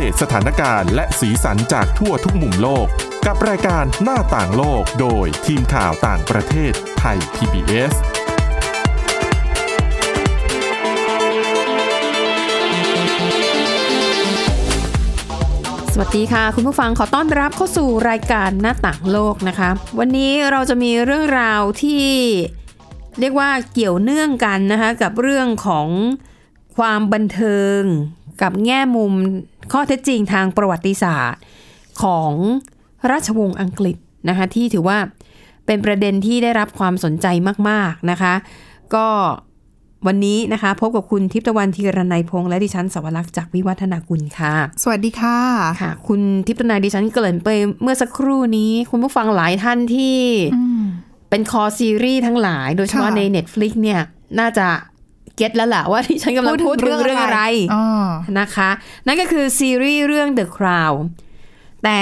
เดตสถานการณ์และสีสันจากทั่วทุกมุมโลก กับรายการหน้าต่างโลกโดยทีมข่าวต่างประเทศไทย PBS สวัสดีค่ะ คุณผู้ฟังขอต้อนรับเข้าสู่รายการหน้าต่างโลกนะคะ วันนี้เราจะมีเรื่องราวที่เรียกว่าเกี่ยวเนื่องกันนะคะกับเรื่องของความบันเทิงกับแง่มุม ข้อเท็จจริงทางประวัติศาสตร์ของราชวงศ์อังกฤษนะคะที่ถือว่าเป็นประเด็นที่ได้รับความสนใจมาก ๆ นะคะ ก็วันนี้นะคะ พบกับคุณทิพย์ตะวันธีรนัยพงษ์และดิฉันสวรักษ์จากวิวัฒนากุลค่ะ สวัสดีค่ะค่ะ คุณทิพย์ตะนายดิฉันเกริ่นไปเมื่อสักครู่นี้ คุณผู้ฟังหลายท่านที่เป็นคอซีรีส์ทั้งหลาย โดยเฉพาะค่ะใน Netflix เนี่ยน่าจะ เก็ตแล้วล่ะว่าที่ฉันกำลังพูดถึงเรื่องอะไรอ๋อนะคะ นั่นก็คือซีรีส์เรื่อง The Crown แต่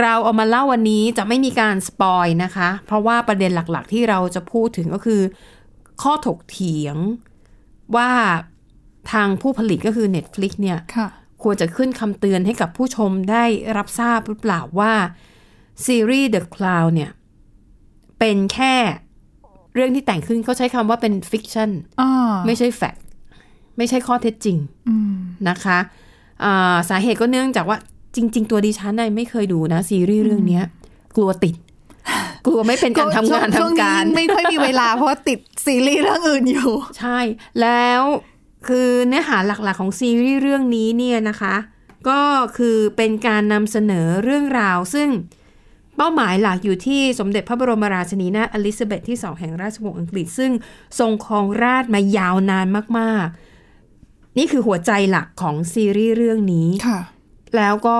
เราเอามาเล่าวันนี้จะไม่มีการสปอยนะคะ เพราะว่าประเด็นหลักๆ ที่เราจะพูดถึงก็คือ ข้อถกเถียงว่าทางผู้ผลิตก็คือ Netflix เนี่ยค่ะควรจะขึ้นคำเตือนให้กับผู้ชมได้รับทราบหรือเปล่าว่าซีรีส์ The Cloud เนี่ย เป็นแค่ เรื่องที่แต่งขึ้นเขาใช้คำว่าเป็น fictionอ๋อไม่ใช่ fact ไม่ใช่ข้อเท็จจริงอืมนะคะอ่าสาเหตุก็เนื่องจากว่าจริง ๆ ตัวดิฉันน่ะไม่เคยดูนะ ซีรีส์เรื่องเนี้ยกลัวติด กลัวไม่เป็นการทำงานช่วทำการนี้ไม่ค่อยมีเวลาเพราะว่าติดซีรีส์เรื่องอื่นอยู่ ใช่ แล้วคือเนื้อหาหลักๆของซีรีส์เรื่องนี้เนี่ยนะคะ ก็คือเป็นการนำเสนอเรื่องราวซึ่ง เป้าหมายหลักอยู่ที่สมเด็จพระบรมราชินีนาถอลิซาเบธที่สองแห่งราชวงศ์อังกฤษ ซึ่งทรงครองราชย์มายาวนานมาก ๆ นี่คือหัวใจหลักของซีรีส์เรื่องนี้ค่ะแล้วก็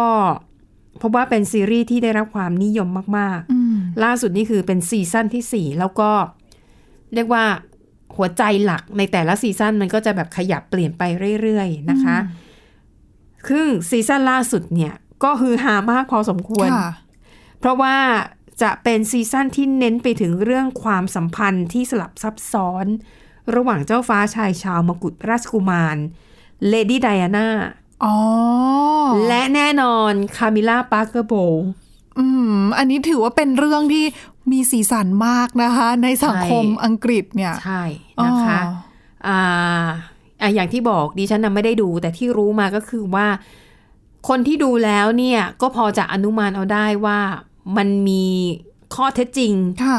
พบว่าเป็นซีรีส์ที่ได้รับความนิยมมากๆอืมล่าสุดนี่คือเป็นซีซั่นที่ 4 แล้วก็เรียกว่าหัวใจหลักในแต่ละซีซั่นมันก็จะแบบขยับเปลี่ยนไปเรื่อย ๆ นะคะซึ่งซีซั่นล่าสุดเนี่ย ก็ฮือฮามากพอสมควรค่ะ เพราะว่าจะเป็นซีซั่นที่เน้นไปถึงเรื่องความสัมพันธ์ที่สลับซับซ้อน ระหว่างเจ้าฟ้าชายชาร์ลส์มกุฎราชกุมารเลดี้ไดอาน่าอ๋อและแน่นอนคามิลล่าปาร์กเกอร์โบลส์อืม อันนี้ถือว่าเป็นเรื่องที่มีสีสันมากนะคะ ในสังคมใช่อังกฤษเนี่ย ใช่นะคะอ๋ออ่าอะอย่างที่บอกดิฉันน่ะไม่ได้ดู แต่ที่รู้มาก็คือว่า คนที่ดูแล้วเนี่ยก็พอจะอนุมานเอาได้ว่ามันมีข้อเท็จจริงค่ะ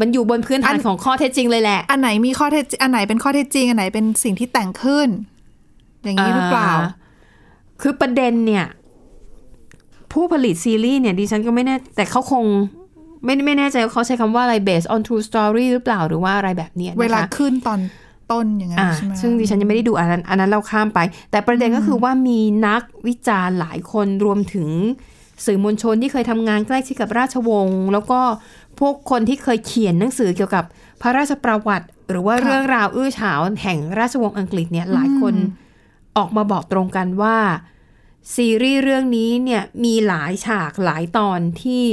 มันอยู่บนพื้นฐานอันของข้อเท็จจริงเลยแหละ อันไหนมีข้อเท็จอันไหนเป็นข้อเท็จจริง อันไหนเป็นสิ่งที่แต่งขึ้น อย่างนี้หรือเปล่า คือประเด็นเนี่ย ผู้ผลิตซีรีส์เนี่ยดิฉันก็ไม่แน่แต่เขาคงไม่ไม่แน่ใจว่าเขาใช้คำว่าอะไร based on true story หรือเปล่าหรือว่าอะไรแบบเนี้ยนะคะเวลาขึ้นตอน ต้นอย่างนั้นอ่าใช่ไหมซึ่งดิฉันยังไม่ได้ดูอันนั้นอันนั้นเราข้ามไป แต่ประเด็นก็คือว่ามีนักวิจารณ์หลายคนรวมถึงสื่อมวลชนที่เคยทำงานใกล้ชิดกับราชวงศ์แล้วก็พวกคนที่เคยเขียนหนังสือเกี่ยวกับพระราชประวัติ หรือว่าเรื่องราวอื้อฉาวแห่งราชวงศ์อังกฤษเนี่ยหลายคนออกมาบอกตรงกันว่า ซีรีส์เรื่องนี้เนี่ยมีหลายฉากหลายตอนที่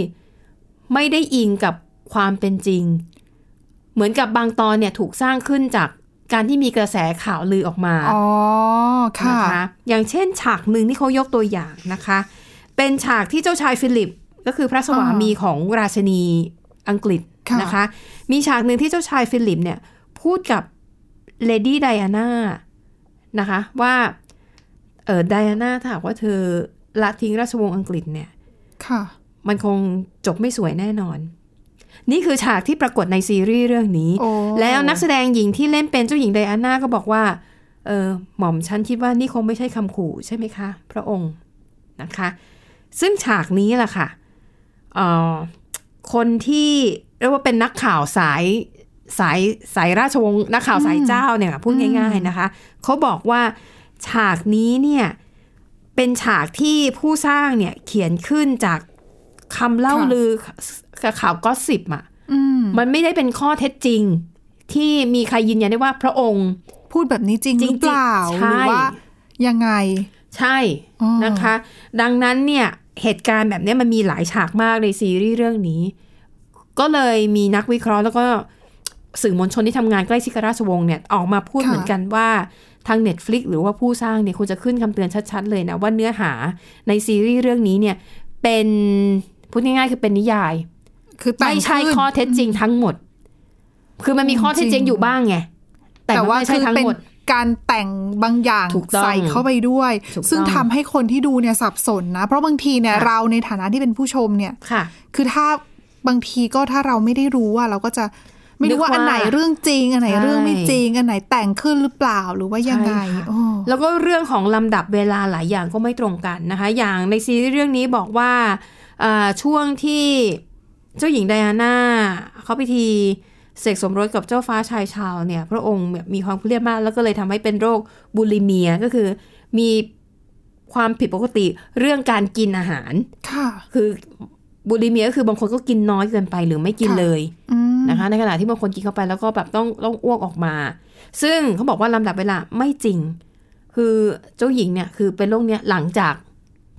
ไม่ได้อิงกับความเป็นจริง เหมือนกับบางตอนเนี่ยถูกสร้างขึ้นจาก การที่มีกระแสข่าวลือออกมาอ๋อค่ะนะคะอย่างเช่น ฉากหนึ่งที่เขายกตัวอย่างนะคะ เป็นฉากที่เจ้าชายฟิลิปก็คือพระสวามีของราชินีอังกฤษค่ะนะคะ มีฉากหนึ่งที่เจ้าชายฟิลิปเนี่ยพูดกับเลดี้ไดอาน่านะคะว่าเออไดอาน่าถ้าหากว่าเธอละทิ้งราชวงศ์อังกฤษเนี่ย ค่ะ มันคงจบไม่สวยแน่นอน นี่คือฉากที่ปรากฏในซีรีส์เรื่องนี้โอ้แล้วนักแสดงหญิงที่เล่นเป็นเจ้าหญิงไดอาน่าก็บอกว่า เออหม่อมฉันคิดว่านี่คงไม่ใช่คำขู่ใช่ไหมคะ พระองค์นะคะ ซึ่งฉากนี้แหละค่ะเอ่อคนที่เรียกว่าเป็นนักข่าวสายสายสายราชวงศ์นักข่าวสายเจ้าเนี่ยพูดง่าย ๆนะคะเขาบอกว่าฉากนี้เนี่ยเป็นฉากที่ผู้สร้างเนี่ยเขียนขึ้นจากคำเล่าค่ะลือ กับข่าวก็สิบอะอืมมันไม่ได้เป็นข้อเท็จจริง ที่มีใครยืนยันได้ว่าพระองค์ พูดแบบนี้จริงหรือเปล่าจริงๆใช่หรือว่ายังไง ใช่อ๋อนะคะ ดังนั้นเนี่ยเหตุการณ์แบบเนี้ยมันมีหลายฉากมากในซีรีส์เรื่องนี้ ก็เลยมีนักวิเคราะห์แล้วก็สื่อมวลชนที่ทำงานใกล้ชิดกับราชวงศ์เนี่ยออกมาพูดค่ะเหมือนกันว่าทาง Netflix หรือว่าผู้สร้างเนี่ยควรจะขึ้นคำเตือนชัดๆเลยนะ ว่าเนื้อหาในซีรีส์เรื่องนี้เนี่ยเป็นพูดง่ายๆคือเป็นนิยาย คือแต่งไม่ใช่ขึ้นข้อเท็จจริงทั้งหมด คือมันมีข้อเท็จจริงอยู่บ้างไงแต่แต่ว่าว่าไม่ใช่คือทั้งเป็นหมดการแต่งบางอย่างถูกต้องใส่เข้าไปด้วยถูกต้องซึ่งทำให้คนที่ดูเนี่ยสับสนนะ เพราะบางทีเนี่ยค่ะเราในฐานะที่เป็นผู้ชมเนี่ยค่ะ คือถ้าบางทีก็ถ้าเราไม่ได้รู้ว่าเราก็จะไม่รู้ว่านึกว่าอันไหนเรื่องจริง อันไหนใช่เรื่องไม่จริง อันไหนแต่งขึ้นหรือเปล่าหรือว่ายังไงใช่ค่ะโอ้แล้วก็เรื่องของลำดับเวลาหลายอย่างก็ไม่ตรงกันนะคะ อย่างในซีรีส์เรื่องนี้บอกว่าอ่าช่วงที่ เจ้าหญิงไดอาน่าเขาพิธีเสกสมรสกับเจ้าฟ้าชายชาวเนี่ย พระองค์แบบมีความเครียดมาก แล้วก็เลยทำให้เป็นโรคบูลิเมียก็คือมีความผิดปกติเรื่องการกินอาหาร ค่ะ คือบูลิเมียก็คือบางคนก็กินน้อยเกินไปหรือไม่กินค่ะเลยอืมนะคะ ในขณะที่บางคนกินเข้าไปแล้วก็แบบต้องต้องอ้วกออกมา ซึ่งเขาบอกว่าลำดับเวลาไม่จริง คือเจ้าหญิงเนี่ยคือเป็นโรคเนี้ยหลังจาก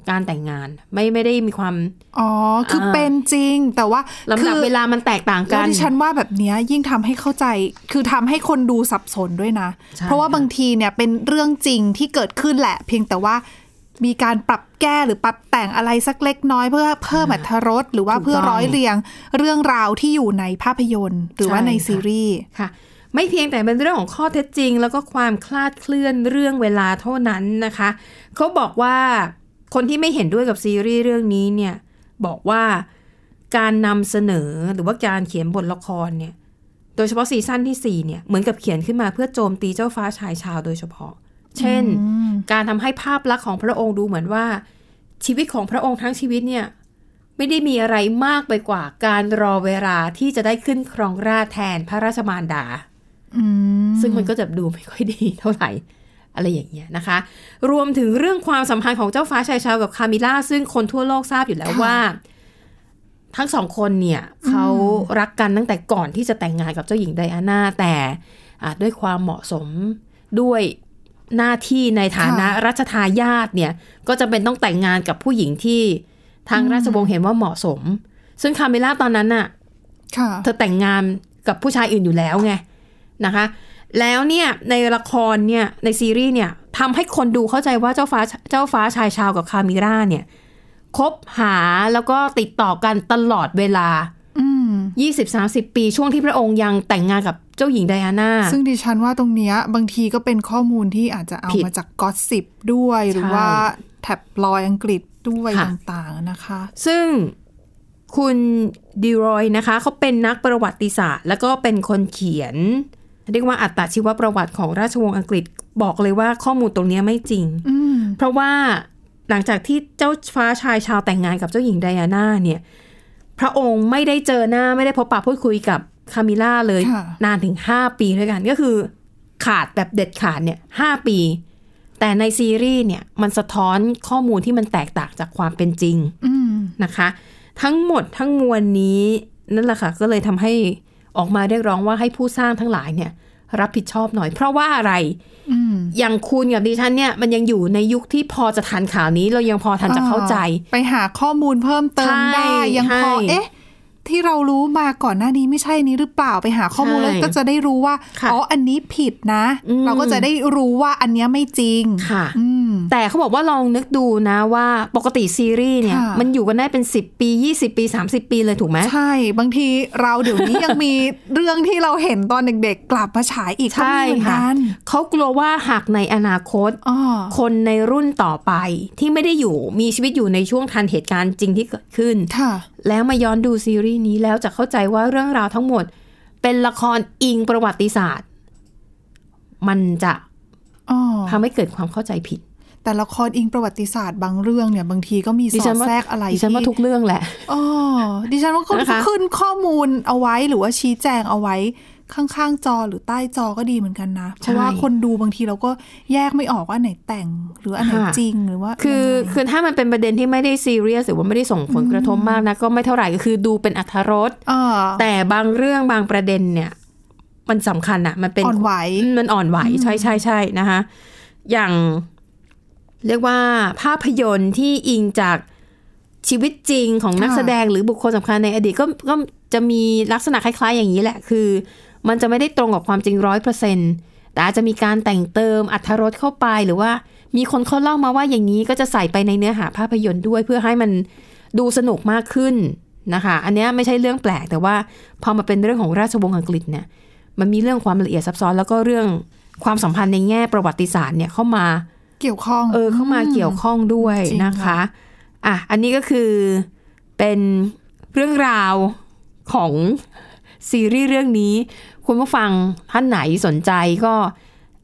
การแต่งงานไม่ไม่ได้มีความ อ๋อ คืออาเป็นจริง แต่ว่าลำดับคือเวลามันแตกต่างแล้กัวนดิฉันว่าแบบเนี้ยยิ่งทำให้เข้าใจ คือทำให้คนดูสับสนด้วยนะใช่เพราะว่าค่ะบางทีเนี่ยเป็นเรื่องจริงที่เกิดขึ้นแหละ เพียงแต่ว่ามีการปรับแก้หรือปรับแต่งอะไรสักเล็กน้อยเพื่อเพิ่มอรรถรสหรือว่าเพื่อร้อยเรียงเรื่องราวที่อยู่ในภาพยนตร์ หรือว่าในซีรีส์ค่ะ ไม่เพียงแต่เป็นเรื่องของข้อเท็จจริง แล้วก็ความคลาดเคลื่อนเรื่องเวลาเท่านั้นนะคะเขาบอกว่า คนที่ไม่เห็นด้วยกับซีรีส์เรื่องนี้เนี่ยบอกว่าการนำเสนอหรือว่าการเขียนบทละครเนี่ยโดยเฉพาะซีซั่นที่ 4 เนี่ยเหมือนกับเขียนขึ้นมาเพื่อโจมตีเจ้าฟ้าชายชาวโดยเฉพาะ เช่น การทำให้ภาพลักษณ์ของพระองค์ดูเหมือนว่า ชีวิตของพระองค์ทั้งชีวิตเนี่ยไม่ได้มีอะไรมากไปกว่าการรอเวลาที่จะได้ขึ้นครองราชย์แทนพระราชมารดาอืมซึ่งมันก็จะดูไม่ค่อยดีเท่าไหร่ อะไรอย่างเงี้ยนะคะ รวมถึงเรื่องความสัมพันธ์ของเจ้าฟ้าชายชาวกับคามิล่า ซึ่งคนทั่วโลกทราบอยู่แล้วค่ะว่า ทั้งสองคนเนี่ยเขารักกันตั้งแต่ก่อนที่จะแต่งงานกับเจ้าหญิงไดอาน่าแต่อะด้วยความเหมาะสมด้วยหน้าที่ในฐานะรัชทายาทเนี่ยก็จะเป็นต้องแต่งงานกับผู้หญิงที่ทางราชวงศ์เห็นว่าเหมาะสม ซึ่งคามิล่าตอนนั้นน่ะค่ะเธอแต่งงานกับผู้ชายอื่นอยู่แล้วไงนะคะ แล้วเนี่ยในละครเนี่ยในซีรีส์เนี่ยทำให้คนดูเข้าใจว่าเจ้าฟ้าเจ้าฟ้าชายชาวกับคามิร่าเนี่ยคบหาแล้วก็ติดต่อกันตลอดเวลาอืม20-30ปีช่วงที่พระองค์ยังแต่งงานกับเจ้าหญิงไดอาน่า ซึ่งดิฉันว่าตรงเนี้ยบางทีก็เป็นข้อมูลที่อาจจะเอาผิดมาจากกอสซิปด้วย หรือใช่ว่าแท็บลอยอังกฤษด้วยค่ะต่างๆนะคะ ซึ่งคุณดีรอยนะคะเขาเป็นนักประวัติศาสตร์ แล้วก็เป็นคนเขียน เรียกว่าอัตชีวประวัติของราชวงศ์อังกฤษบอกเลยว่าข้อมูลตรงเนี้ยไม่จริงอืมเพราะว่าหลังจากที่เจ้าฟ้าชายชาวแต่งงานกับเจ้าหญิงไดอาน่าเนี่ย พระองค์ไม่ได้เจอหน้าไม่ได้พบปะพูดคุยกับคามิล่าเลยค่ะนานถึง5ปีด้วยกัน ก็คือขาดแบบเด็ดขาดเนี่ยหปี แต่ในซีรีส์เนี่ยมันสะท้อนข้อมูลที่มันแตกต่างจากความเป็นจริงอืมนะคะ ทั้งหมดทั้งมวลนี้นั่นแหละค่ะก็เลยทำให้ ออกมาเรียกร้องว่าให้ผู้สร้างทั้งหลายเนี่ยรับผิดชอบหน่อย เพราะว่าอะไรอืมอย่างคุณกับดิฉันเนี่ยมันยังอยู่ในยุคที่พอจะทันข่าวนี้ เรายังพอทันจะเข้าใจ ไปหาข้อมูลเพิ่มเติมใช่ได้ยังพอใช่เอ๊ะ ที่เรารู้มาก่อนหน้านี้ไม่ใช่นี้หรือเปล่าไปหาข้อมูลใช่แล้วก็จะได้รู้ว่าค่ะอ๋ออันนี้ผิดนะอืมเราก็จะได้รู้ว่าอันเนี้ยไม่จริงค่ะอืมแต่เขาบอกว่าลองนึกดูนะว่าปกติซีรีส์เนี่ยค่ะมันอยู่กันได้เป็น 10 ปี 20 ปี 30 ปีเลยถูกไหมใช่ บางทีเราเดี๋ยวนี้ยังมีเรื่องที่เราเห็นตอนเด็กๆ กลับมาฉายอีกก็ใช่มีเหมือนค่ะกันเขากลัวว่าหากในอนาคตอ๋อคนในรุ่นต่อไปที่ไม่ได้อยู่มีชีวิตอยู่ในช่วงทันเหตุการณ์จริงที่เกิดขึ้นค่ะ แล้วมาย้อนดูซีรีส์นี้แล้วจะเข้าใจว่าเรื่องราวทั้งหมด เป็นละครอิงประวัติศาสตร์ มันจะอ๋อทำให้เกิดความเข้าใจผิด แต่ละครอิงประวัติศาสตร์บางเรื่องเนี่ย บางทีก็มีสดิอฉัดนว่าแทรกอะไรดิฉันว่าที่ทุกเรื่องแหละอ๋อดิฉันว่าก็นะคะขึ้นข้อมูลเอาไว้หรือว่าชี้แจงเอาไว้ ข้างๆจอหรือใต้จอก็ดีเหมือนกันนะ เพราะว่าคนดูบางทีเราก็แยกไม่ออกว่าอันไหนแต่งหรืออันไหนจริงหรือว่าคือยังไงคือถ้ามันเป็นประเด็นที่ไม่ได้ซีเรียสหรือว่าไม่ได้ส่งผลกระทบมากนะก็ไม่เท่าไหร่ก็คือดูเป็นอัธรสอ่าแต่บางเรื่องบางประเด็นเนี่ย มันสำคัญอะมันเป็นอ่อนไหวอืมมันอ่อนไหวใช่ใช่ใช่นะคะอย่างเรียกว่าภาพยนตร์ที่อิงจากชีวิตจริงของนักค่ะแสดงหรือบุคคลสำคัญในอดีตก็ก็จะมีลักษณะคล้าย ๆ อย่างนี้แหละ คือ มันจะไม่ได้ตรงกับความจริงร้อยเปอร์เซ็นแต่อาจจะมีการแต่งเติมอัธรสเข้าไปหรือว่า มีคนเขาเล่ามาว่าอย่างนี้ก็จะใส่ไปในเนื้อหาภาพยนตร์ด้วย เพื่อให้มันดูสนุกมากขึ้นนะคะ อันเนี้ยไม่ใช่เรื่องแปลกแต่ว่าพอมาเป็นเรื่องของราชวงศ์อังกฤษเนี่ยมันมีเรื่องความละเอียดซับซ้อนแล้วก็เรื่องความสัมพันธ์ในแง่ประวัติศาสตร์เนี่ยเข้ามาเกี่ยวข้องเออเข้ามาเกี่ยวข้องด้วยจริงนะคะค่ะอะอันนี้ก็คือเป็นเรื่องราวของ ซีรีส์เรื่องนี้ คุณผู้ฟังท่านไหนสนใจก็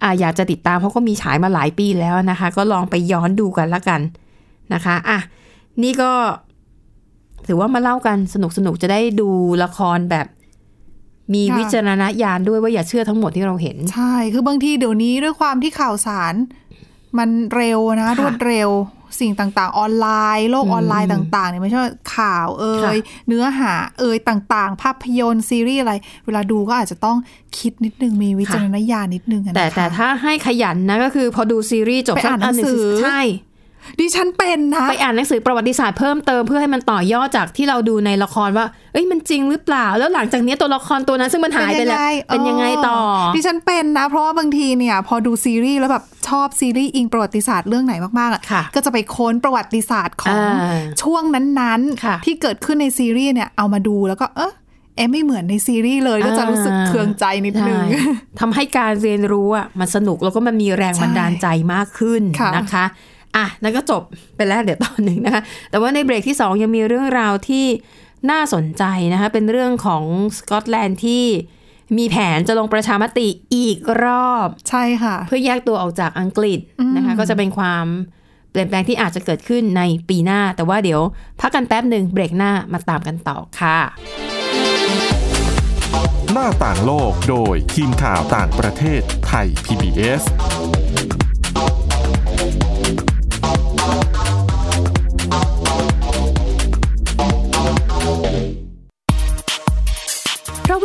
ออยากจะติดตามเพราะก็มีฉายมาหลายปีแล้วนะคะ ก็ลองไปย้อนดูกันละกันนะคะอะนี่ก็ถือว่ามาเล่ากันสนุกสนุกจะได้ดูละครแบบ มีวิจารณญาณด้วยว่าอย่าเชื่อทั้งหมดที่เราเห็น ใช่ คือบางทีเดี๋ยวนี้ด้วยความที่ข่าวสาร มันเร็วนะรวดเร็ว สิ่งต่างๆ ออนไลน์ โลกออนไลน์ต่างๆเนี่ยไม่ใช่ว่าข่าวเอ่ค่ะยเนื้อหาเอ่ยต่างๆ ภาพยนตร์ซีรีส์อะไร เวลาดูก็อาจจะต้องคิดนิดนึงมีวิจารณญาณนิดนึงอะนะคะแต่แต่ถ้าให้ขยันนะก็คือพอดูซีรีส์จบไปอ่านหนังสือใช่ ดิฉันเป็นนะ ไปอ่านหนังสือประวัติศาสตร์เพิ่มเติมเพื่อให้มันต่อยอดจากที่เราดูในละครว่า เอ้ยมันจริงหรือเปล่า แล้วหลังจากนี้ตัวละครตัวนั้นซึ่งมันหายไปแล้วเป็นยังไงต่อ ดิฉันเป็นนะ เพราะว่าบางทีเนี่ย พอดูซีรีส์แล้วแบบชอบซีรีส์อิงประวัติศาสตร์เรื่องไหนมากๆอะค่ะก็จะไปค้นประวัติศาสตร์ของอ่าช่วงนั้นค่ะๆที่เกิดขึ้นในซีรีส์เนี่ยเอามาดูแล้วก็เออเอะไม่เหมือนในซีรีส์เลยก็จะรู้สึกเคืองใจนิดนึงใช่ทำให้การเรียนรู้อะมันสนุกแล้วก็มันมีแรงบันดาลใจมากขึ้นค่ะนะคะ อะนั่นก็จบไปแล้วเดี๋ยวตอนหนึ่งนะคะ แต่ว่าในเบรกที่ 2 ยังมีเรื่องราวที่น่าสนใจนะคะ เป็นเรื่องของสกอตแลนด์ที่มีแผนจะลงประชามติอีกรอบใช่ค่ะ เพื่อแยกตัวออกจากอังกฤษนะคะ ก็จะเป็นความเปลี่ยนแปลงที่อาจจะเกิดขึ้นในปีหน้า แต่ว่าเดี๋ยวพักกันแป๊บหนึ่งเบรกหน้ามาตามกันต่อค่ะ หน้าต่างโลกโดยทีมข่าวต่างประเทศไทย PBS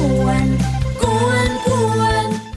น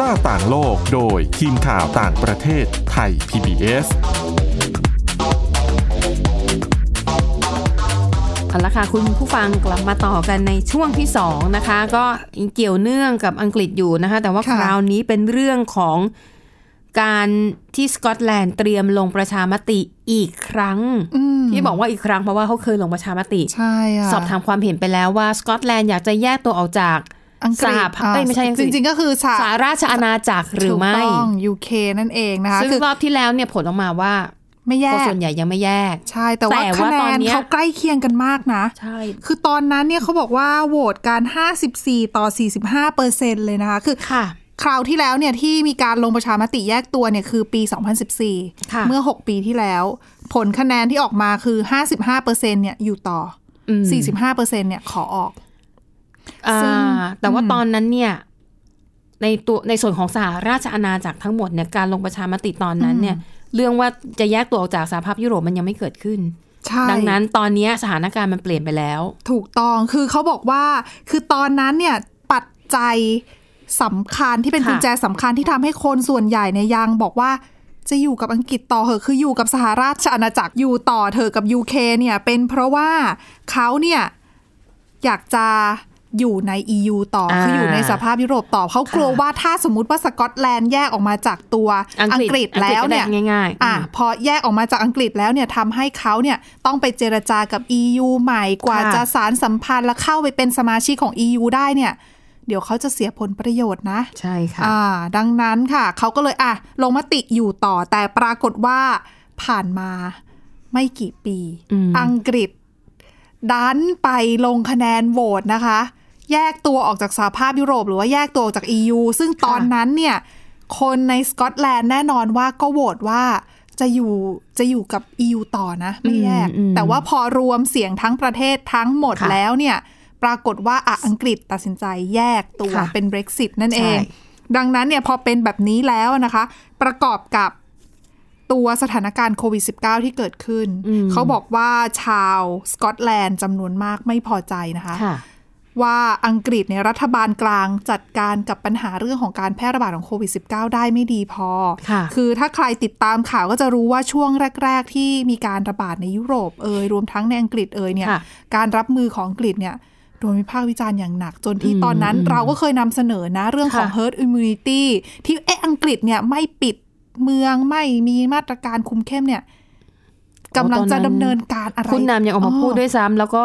หน้าต่างโลกโดยทีมข่าวต่างประเทศไทย PBS เอาละค่ะคุณผู้ฟังกลับมาต่อกันในช่วงที่ 2 นะคะ ก็เกี่ยวเนื่องกับอังกฤษอยู่นะคะ แต่ว่าค่ะคราวนี้เป็นเรื่องของการที่สกอตแลนด์เตรียมลงประชามติอีกครั้งอืมที่บอกว่าอีกครั้งเพราะว่าเขาเคยลงประชามติใช่อะสอบถามความเห็นไปแล้วว่าสกอตแลนด์อยากจะแยกตัวออกจาก อังกสฤษหภาพเอ้ยไม่ใช่อังกจฤษริง ๆ ก็คือสหสหราชอาณาจักรหรือไม่ถูกต้อง UK นั่นเองนะคะซึ่งคือรอบที่แล้วเนี่ยผลออกมาว่าไม่แยคนกส่วนใหญ่ยังไม่แยก ใช่ แต่ว่าแต่คะว่าแนตอนนเนี้ยเขาใกล้เคียงกันมากนะ ใช่ คือตอนนั้นเนี่ยเขาบอกว่าโหวตการ 54 ต่อ 45เปอร์เซ็นเลยนะคะ คือค่ะ คราวที่แล้วเนี่ยที่มีการลงประชามติแยกตัวเนี่ยคือปีค่ะ2014 เมื่อ 6 ปีที่แล้ว ผลคะแนนที่ออกมาคือ 55เปอร์เซ็นเนี่ยอยู่ต่ออืมอ45เปอร์เซ็นเนี่ยขอออกอ่า ซึ่งแต่ว่าอืมตอนนั้นเนี่ยในตัวในส่วนของสหราชอาณาจักรทั้งหมดเนี่ยการลงประชามติตอนนั้นเนี่ย เรื่องว่าจะแยกตัวออกจากสหภาพยุโรปมันยังไม่เกิดขึ้นใช่ดังนั้นตอนเนี้ยสถานการณ์มันเปลี่ยนไปแล้ว ถูกต้องคือเขาบอกว่าคือตอนนั้นเนี่ยปัจจัยสำคัญที่เป็นค่ะกุญแจสำคัญที่ทำให้คนส่วนใหญ่เนี่ยยังบอกว่าจะอยู่กับอังกฤษต่อเหอะคืออยู่กับสหราชอาณาจักรอยู่ต่อเถอะกับ UK เนี่ยเป็นเพราะว่าเขาเนี่ยอยากจะ อยู่ใน EU ต่ออาคืออยู่ในสหภาพยุโรปต่อเขากลัวค่ะว่าถ้าสมมุติว่าสกอตแลนด์แยกออกมาจากตัวอังกฤษแล้วเนี่ยอังกฤษก็ได้ง่ายๆอะอืมพอแยกออกมาจากอังกฤษแล้วเนี่ยทำให้เขาเนี่ยต้องไปเจรจากับ EU ใหม่กว่าค่ะจะสารสัมพันธ์และเข้าไปเป็นสมาชิกของ EU ได้เนี่ยเดี๋ยวเขาจะเสียผลประโยชน์นะ ใช่ค่ะอ่าดังนั้นค่ะ เขาก็เลยอะลงมติอยู่ต่อแต่ปรากฏว่าผ่านมาไม่กี่ปีอืมอังกฤษดันไปลงคะแนนโหวตนะคะ แยกตัวออกจากสหภาพยุโรป หรือว่าแยกตัวออกจาก EU ซึ่งตอนนั้นเนี่ย คนในสกอตแลนด์แน่นอนว่าก็โหวตว่าจะอยู่จะอยู่กับ EU ต่อนะ ไม่แยกอืมอืมแต่ว่าพอรวมเสียงทั้งประเทศทั้งหมดค่ะแล้วเนี่ย ปรากฏว่าอะอังกฤษตัดสินใจแยกตัวค่ะเป็น Brexit นั่นเองใช่ดังนั้นเนี่ยพอเป็นแบบนี้แล้วนะคะ ประกอบกับตัวสถานการณ์โควิด -19 ที่เกิดขึ้นอืมเขาบอกว่าชาวสกอตแลนด์จำนวนมากไม่พอใจนะคะค่ะ ว่าอังกฤษเนี่ยรัฐบาลกลางจัดการกับปัญหาเรื่องของการแพร่ระบาดของโควิด -19 ได้ไม่ดีพอค่ะคือถ้าใครติดตามข่าวก็จะรู้ว่าช่วงแรก ๆ ที่มีการระบาดในยุโรปเอยรวมทั้งในอังกฤษเอยเนี่ยค่ะการรับมือของอังกฤษเนี่ยโดนวิพากษ์วิจารณ์อย่างหนัก จนที่อืมตอนนั้นอืมเราก็เคยนำเสนอนะเรื่องของค่ะ herd immunity ที่เอะอังกฤษเนี่ยไม่ปิดเมืองไม่มีมาตรการคุมเข้มเนี่ยกำลังจะดำเนินการอะไร คุณนำยังออกมาพูดด้วยซ้ำแล้วก็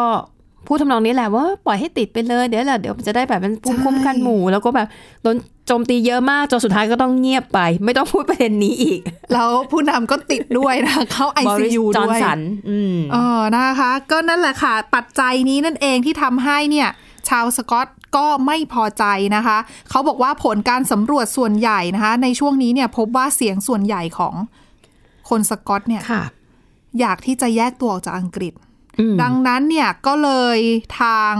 พูดทำนองนี้แหละว่าปล่อยให้ติดไปเลยเดี๋ยวแหละเดี๋ยวมันจะได้แบบเป็นภูมิใช่คุ้มกันหมู่ แล้วก็แบบโดนโจมตีเยอะมากจนสุดท้ายก็ต้องเงียบไป ไม่ต้องพูดประเด็นนี้อีก แล้วผู้นำก็ติดด้วยนะ เข้าบริส ICU จอด้ห์นวยสันอืมเออนะคะ ก็นั่นแหละค่ะ ปัจจัยนี้นั่นเองที่ทำให้เนี่ย ชาวสกอตก็ไม่พอใจนะคะ เขาบอกว่าผลการสำรวจส่วนใหญ่นะคะ ในช่วงนี้เนี่ยพบว่าเสียงส่วนใหญ่ของคนสกอตเนี่ยค่ะอยากที่จะแยกตัวออกจากอังกฤษอืม ดังนั้นเนี่ยก็เลยทาง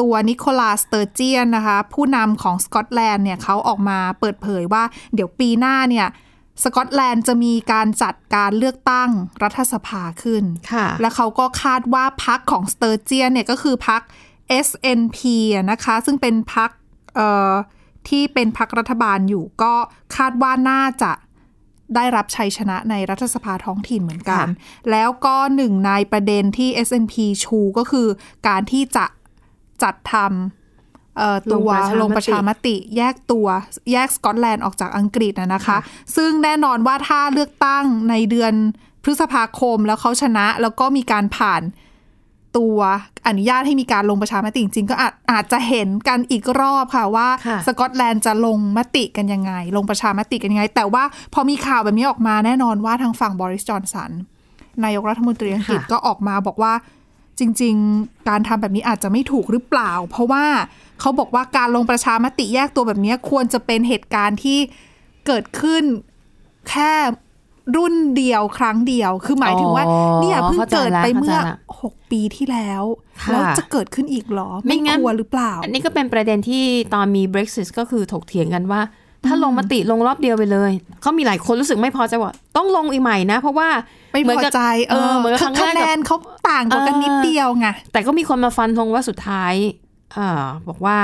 ตัวนิโคลาสเตอร์เจียนนะคะ ผู้นำของสกอตแลนด์เนี่ยเขาออกมาเปิดเผยว่า เดี๋ยวปีหน้าเนี่ยสกอตแลนด์จะมีการจัดการเลือกตั้งรัฐสภาขึ้นค่ะแล้วเขาก็คาดว่าพักของสเตอร์เจียนเนี่ยก็คือพัก SNP อะนะคะ ซึ่งเป็นพักที่เป็นพักรัฐบาลอยู่ก็คาดว่าน่าจะ ได้รับชัยชนะในรัฐสภาท้องถิ่นเหมือนกันค่ะแล้วก็หนึ่งในประเด็นที่ SNP ชูก็คือการที่จะจัดทำเอ่อตัวลงประชามติ แยกตัวแยกสกอตแลนด์ออกจากอังกฤษนะนะคะ ซึ่งแน่นอนว่าถ้าเลือกตั้งในเดือนพฤษภาคมแล้วเขาชนะแล้วก็มีการผ่าน ตัวอนุญาตให้มีการลงประชามติจริง ๆ ก็อาจอาจจะเห็นกันอีกรอบค่ะว่าค่ะสกอตแลนด์จะลงมติกันยังไง ลงประชามติกันยังไง แต่ว่าพอมีข่าวแบบนี้ออกมาแน่นอนว่าทางฝั่งบริสจอนสันนายกรัฐมนตรีอังกฤษค่ะก็ออกมาบอกว่าจริง ๆ การทำแบบนี้อาจจะไม่ถูกหรือเปล่า เพราะว่าเขาบอกว่าการลงประชามติแยกตัวแบบนี้ควรจะเป็นเหตุการณ์ที่เกิดขึ้นแค่ รุ่นเดียวครั้งเดียว คือหมายถึงว่าอ๋อเนี่ยเพิ่งเกิดไปเมื่อเข้าใจละหกปีที่แล้วค่ะแล้วจะเกิดขึ้นอีกเหรอ ไม่ไม่งั้นกลัวหรือเปล่า อันนี้ก็เป็นประเด็นที่ตอนมี Brexit ก็คือถกเถียงกันว่า ถ้าลงมติลงรอบเดียวไปเลยเขามีหลายคนรู้สึกไม่พอใจว่าต้องลงอีกใหม่นะ เพราะว่าไม่เหมืพนอกับใจเออเหมือนกับครั้งแรคะกแนกับนเขาต่างกว่ากันนิดเดียวไงแต่ก็มีคนมาฟันธงว่าสุดท้ายอ่าบอกว่า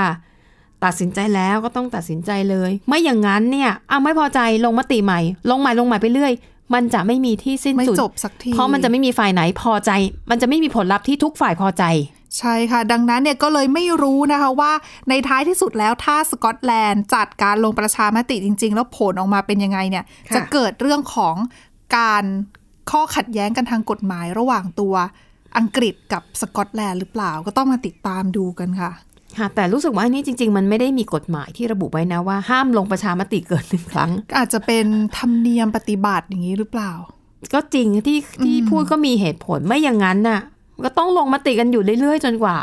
ตัดสินใจแล้วก็ต้องตัดสินใจเลย ไม่อย่างนั้นเนี่ยอ้าวไม่พอใจลงมติใหม่ ลงใหม่ลงใหม่ไปเรื่อย มันจะไม่มีที่สิ้นไม่สุดจบสักทีเพราะมันจะไม่มีฝ่ายไหนพอใจ มันจะไม่มีผลลัพธ์ที่ทุกฝ่ายพอใจ ใช่ค่ะ ดังนั้นเนี่ยก็เลยไม่รู้นะคะว่าในท้ายที่สุดแล้วถ้าสกอตแลนด์จัดการลงประชามติจริง ๆ แล้วผลออกมาเป็นยังไงเนี่ยค่ะจะเกิดเรื่องของการข้อขัดแย้งกันทางกฎหมายระหว่างตัวอังกฤษกับสกอตแลนด์หรือเปล่าก็ต้องมาติดตามดูกันค่ะ ค่ะแต่รู้สึกว่าอันนี้จริง ๆ มันไม่ได้มีกฎหมายที่ระบุไว้นะว่าห้ามลงประชามติเกินหนึ่งครั้งอาจจะเป็นธรรมเนียมปฏิบัติอย่างนี้หรือเปล่า ก็จริงที่ที่พูดก็มีเหตุผลไม่อย่างนั้นน่ะ ก็ต้องลงมติกันอยู่เรื่อยๆ จนกว่า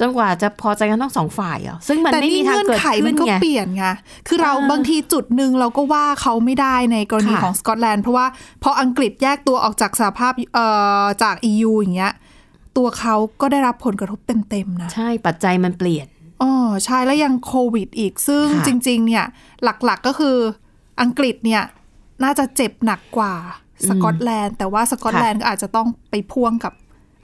จนกว่าจะพอใจกันทั้งสองฝ่ายอะซึ่งมันแต่ไม่นี่มีทางเงื่อนเกิดไขมัขึ้นนก็ไงเปลี่ยนไงคือเราอ่าบางทีจุดหนึ่งเราก็ว่าเขาไม่ได้ในกรณีค่ะของสกอตแลนด์เพราะว่าพออังกฤษแยกตัวออกจากสหภาพเอ่อจาก EU อย่างเงี้ย ตัวเขาก็ได้รับผลกระทบเต็มๆนะ ใช่ปัจจัยมันเปลี่ยนอ๋อใช่แล้วยังโควิดอีกซึ่งค่ะจริง ๆ เนี่ย หลักๆก็คืออังกฤษเนี่ย น่าจะเจ็บหนักกว่าสกอตแลนด์ แต่ว่าสกอตแลนด์ก็อาจจะต้องไปพ่วงกับ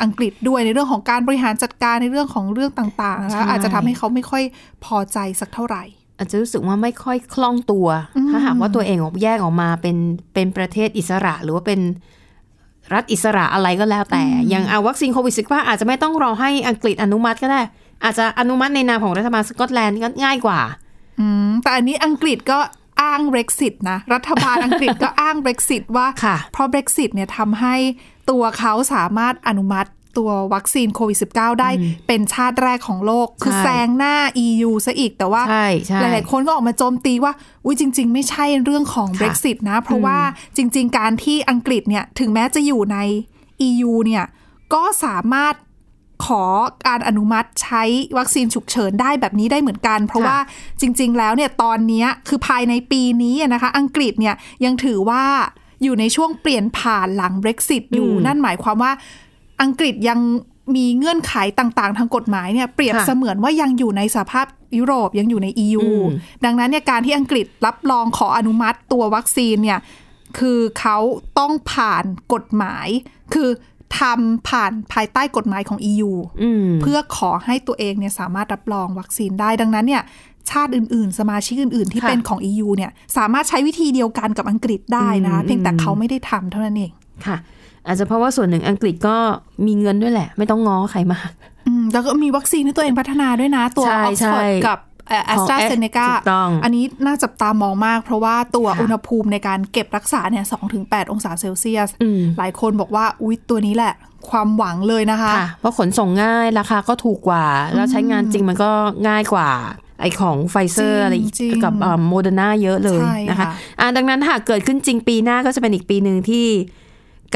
อังกฤษด้วยในเรื่องของการบริหารจัดการในเรื่องของเรื่องต่างๆใช่นะอาจจะทำให้เขาไม่ค่อยพอใจสักเท่าไหร่ อาจจะรู้สึกว่าไม่ค่อยคล่องตัวอืมถ้าหากว่าตัวเองออกแยกออกมาเป็นเป็นประเทศอิสระหรือว่าเป็น รัฐอิสระอะไรก็แล้วแต่ อย่างเอาวัคซีนโควิด -19 อาจจะไม่ต้องรอให้อังกฤษอนุมัติก็ได้ อาจจะอนุมัติในนามของรัฐบาลสกอตแลนด์ก็ง่ายกว่าอืมแต่อันนี้อังกฤษก็อ้าง Brexit นะ รัฐบาลอังกฤษก็อ้าง Brexit ว่าค่ะเพราะ Brexit เนี่ยทำให้ตัวเขาสามารถอนุมัติ ตัววัคซีนโควิด -19 ได้เป็นชาติแรกของโลก คือใช่แซงหน้า EU ซะอีกแต่ว่าใช่ใช่หลาย ๆ คนก็ออกมาโจมตีว่า อุ้ยจริง ๆ ไม่ใช่เรื่องของค่ะ Brexit นะ เพราะว่าจริง ๆ การที่อังกฤษเนี่ยถึงแม้จะอยู่ใน EU เนี่ยก็สามารถขอการอนุมัติใช้วัคซีนฉุกเฉินได้แบบนี้ได้เหมือนกัน เพราะว่าจริง ๆ แล้วเนี่ยตอนเนี้ยคือภายในปีนี้อะนะคะ อังกฤษเนี่ยยังถือว่าอยู่ในช่วงเปลี่ยนผ่านหลัง Brexit อยู่อืมนั่นหมายความว่า อังกฤษยังมีเงื่อนไขต่างๆ ทางกฎหมายเนี่ยเปรียบค่ะเสมือนว่ายังอยู่ในสหภาพยุโรปยังอยู่ใน EU อืมดังนั้นเนี่ยการที่อังกฤษรับรองขออนุมัติตัววัคซีนเนี่ยคือเขาต้องผ่านกฎหมาย คือทำผ่านภายใต้กฎหมายของ EU อืมเพื่อขอให้ตัวเองเนี่ยสามารถรับรองวัคซีนได้ดังนั้นเนี่ยชาติอื่น ๆ สมาชิกอื่น ๆ ที่ค่ะเป็นของ EU เนี่ยสามารถใช้วิธีเดียวกันกับอังกฤษได้นะคะอืมเพียงแต่เขาไม่ได้ทำเท่านั้นเองค่ะ อาจจะเพราะว่าส่วนหนึ่งอังกฤษก็มีเงินด้วยแหละ ไม่ต้องง้อใครมากอืมแล้วก็มีวัคซีนที่ตัวเองพัฒนาด้วยนะ ตัวใช่ออกซฟอร์ดใช่กับแอสตราเซเนกาถูกต้องอันนี้น่าจับตามองมาก เพราะว่าตัวค่ะอุณหภูมิในการเก็บรักษาเนี่ยสองถึงแปดองศาเซลเซียสอืมหลายคนบอกว่าอุ๊ยตัวนี้แหละ ความหวังเลยนะคะค่ะเพราะขนส่งง่ายราคาก็ถูกกว่า แล้วใช้งานจริงมันก็ง่ายกว่าไอของไฟเซอร์อะไรจริงกับโมเดอร์นาเยอะเลยใช่นะคะค่ะอ่าดังนั้นหากเกิดขึ้นจริงปีหน้าก็จะเป็นอีกปีหนึ่งที่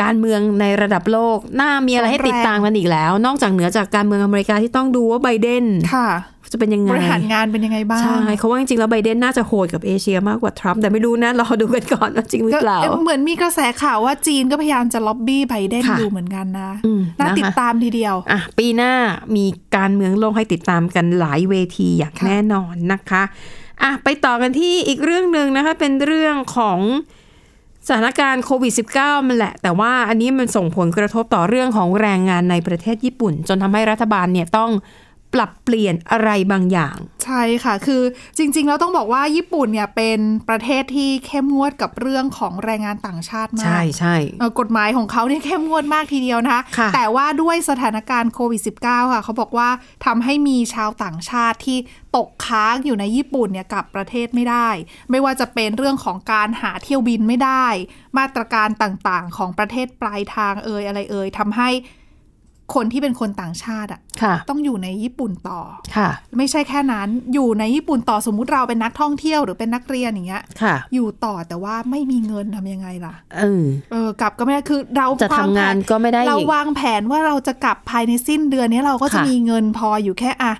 การเมืองในระดับโลก น่ามีอะไรให้ติดตามกันอีกแล้ว นอกจากเหนือจากการเมืองอเมริกาที่ต้องดูว่าไบเดนค่ะจะเป็นยังไงบริหารงานเป็นยังไงบ้าง ใช่เขาว่าจริงๆแล้วไบเดนน่าจะโหดกับเอเชียมากกว่าทรัมป์แต่ไม่รู้นะรอดูกันก่อนว่าจริงหรือเปล่าก็เหมือนมีกระแสข่าวว่าจีนก็พยายามจะล็อบบี้ไบเดนค่ะอยู่เหมือนกันนะอืมน่านะคะติดตามทีเดียวอะปีหน้ามีการเมืองโลกให้ติดตามกันหลายเวทีอย่างค่ะแน่นอนนะคะอะไปต่อกันที่อีกเรื่องหนึ่งนะคะเป็นเรื่องของ สถานการณ์โควิด -19 มันแหละ แต่ว่าอันนี้มันส่งผลกระทบต่อเรื่องของแรงงานในประเทศญี่ปุ่น จนทำให้รัฐบาลเนี่ยต้อง ปรับเปลี่ยนอะไรบางอย่าง ใช่ค่ะ คือจริง ๆ แล้วต้องบอกว่าญี่ปุ่นเนี่ยเป็นประเทศที่เข้มงวดกับเรื่องของแรงงานต่างชาติมาก ใช่ใช่เอ่อกฎหมายของเขาเนี่ยเข้มงวดมากทีเดียวนะคะค่ะแต่ว่าด้วยสถานการณ์โควิด -19 ค่ะ เขาบอกว่าทำให้มีชาวต่างชาติที่ตกค้างอยู่ในญี่ปุ่นเนี่ยกลับประเทศไม่ได้ ไม่ว่าจะเป็นเรื่องของการหาเที่ยวบินไม่ได้ มาตรการต่างๆ ของประเทศปลายทางเอ่ยอะไรเอ่ยทำให้ คนที่เป็นคนต่างชาติอะค่ะต้องอยู่ในญี่ปุ่นต่อค่ะ ไม่ใช่แค่นั้นอยู่ในญี่ปุ่นต่อสมมุติเราเป็นนักท่องเที่ยวหรือเป็นนักเรียนอย่างเงี้ยค่ะอยู่ต่อแต่ว่าไม่มีเงินทำยังไงล่ะเออเออกลับก็ไม่ได้คือเราจะทำงานวแผก็ไม่ได้เราอีกวางแผนว่าเราจะกลับภายในสิ้นเดือนนี้เราก็จะค่ะมีเงินพออยู่แค่อะ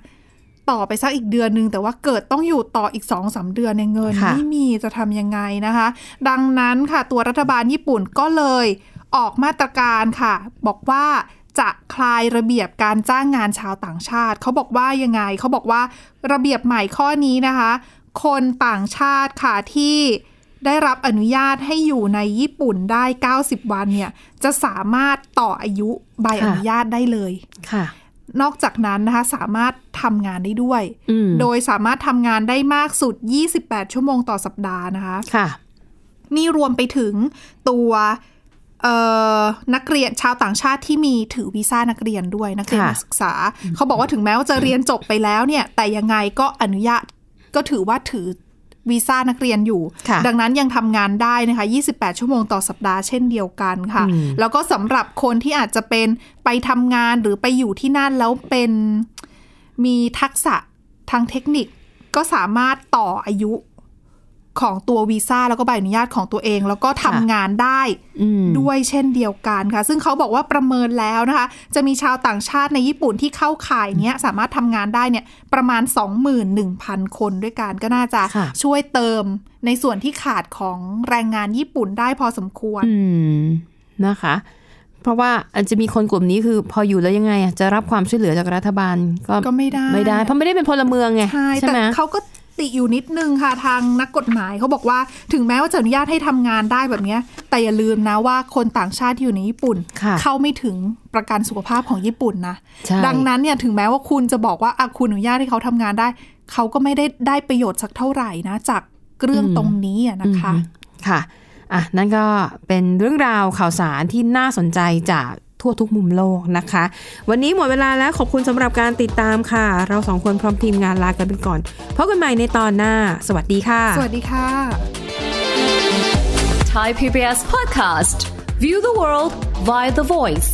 ต่อไปสักอีกเดือนนึง แต่ว่าเกิดต้องอยู่ต่ออีกสองสาเดือนในยเงินค่ะไม่มีจะทำยังไงนะคะ ดังนั้นค่ะตัวรัฐบาลญี่ปุ่นก็เลยออกมาตรการค่ะ บอกว่าจะคลายระเบียบการจ้างงานชาวต่างชาติ เขาบอกว่ายังไง เขาบอกว่าระเบียบใหม่ข้อนี้นะคะ คนต่างชาติค่ะที่ได้รับอนุญาตให้อยู่ในญี่ปุ่นได้ 90 วันเนี่ย จะสามารถต่ออายุใบค่ะอนุญาตได้เลยค่ะ นอกจากนั้นนะคะ สามารถทำงานได้ด้วยอืมโดยสามารถทำงานได้มากสุด 28 ชั่วโมงต่อสัปดาห์นะคะค่ะ นี่รวมไปถึงตัวเอ่อ นักเรียนชาวต่างชาติที่มีถือวีซ่านักเรียนด้วยนักเรียนค่ะนักศึกษา เขาบอกว่าถึงแม้ว่าจะเรียนจบไปแล้วเนี่ย แต่ยังไงก็อนุญาตก็ถือว่าถือวีซ่านักเรียนอยู่ค่ะดังนั้นยังทำงานได้นะคะ 28 ชั่วโมงต่อสัปดาห์เช่นเดียวกันค่ะอืมแล้วก็สำหรับคนที่อาจจะเป็นไปทำงานหรือไปอยู่ที่นั่นแล้วเป็นมีทักษะทางเทคนิคก็สามารถต่ออายุ ของตัววีซ่าแล้วก็ใบอนุญาตของตัวเอง แล้วก็ทำงานได้อืมด้วยเช่นเดียวกันค่ะ ซึ่งเขาบอกว่าประเมินแล้วนะคะ จะมีชาวต่างชาติในญี่ปุ่นที่เข้าข่ายเนี้ยสามารถทำงานได้เนี่ยประมาณ 21,000 คนด้วยกันก็น่าจะค่ะช่วยเติมในส่วนที่ขาดของแรงงานญี่ปุ่นได้พอสมควรอืมนะคะ เพราะว่าอาจจะมีคนกลุ่มนี้คือพออยู่แล้วยังไงอะจะรับความช่วยเหลือจากรัฐบาลก็ก็ไม่ได้ไม่ได้ เพราะไม่ได้เป็นพลเมืองไงใช่ใช่แต่ไหมเขาก็ ติอยู่นิดนึงค่ะทางนักกฎหมายเขาบอกว่าถึงแม้ว่าจะอนุญาตให้ทำงานได้แบบเนี้ยแต่อย่าลืมนะว่าคนต่างชาติที่อยู่ในญี่ปุ่นค่ะเข้าไม่ถึงประกันสุขภาพของญี่ปุ่นนะใช่ดังนั้นเนี่ยถึงแม้ว่าคุณจะบอกว่าอะคุณอนุญาตให้เขาทำงานได้ เขาก็ไม่ได้ได้ประโยชน์สักเท่าไหร่นะ จากเรื่องตรงนี้อะนะคะอืมค่ะอะนั่นก็เป็นเรื่องราวข่าวสารที่น่าสนใจจาก ทั่วทุกมุมโลกนะคะ วันนี้หมดเวลาแล้วขอบคุณสำหรับการติดตามค่ะ เราสองคนพร้อมทีมงานลากันไปก่อนพบกันใหม่ในตอนหน้า สวัสดีค่ะ สวัสดีค่ะ Thai PBS podcast. View the world via the voice.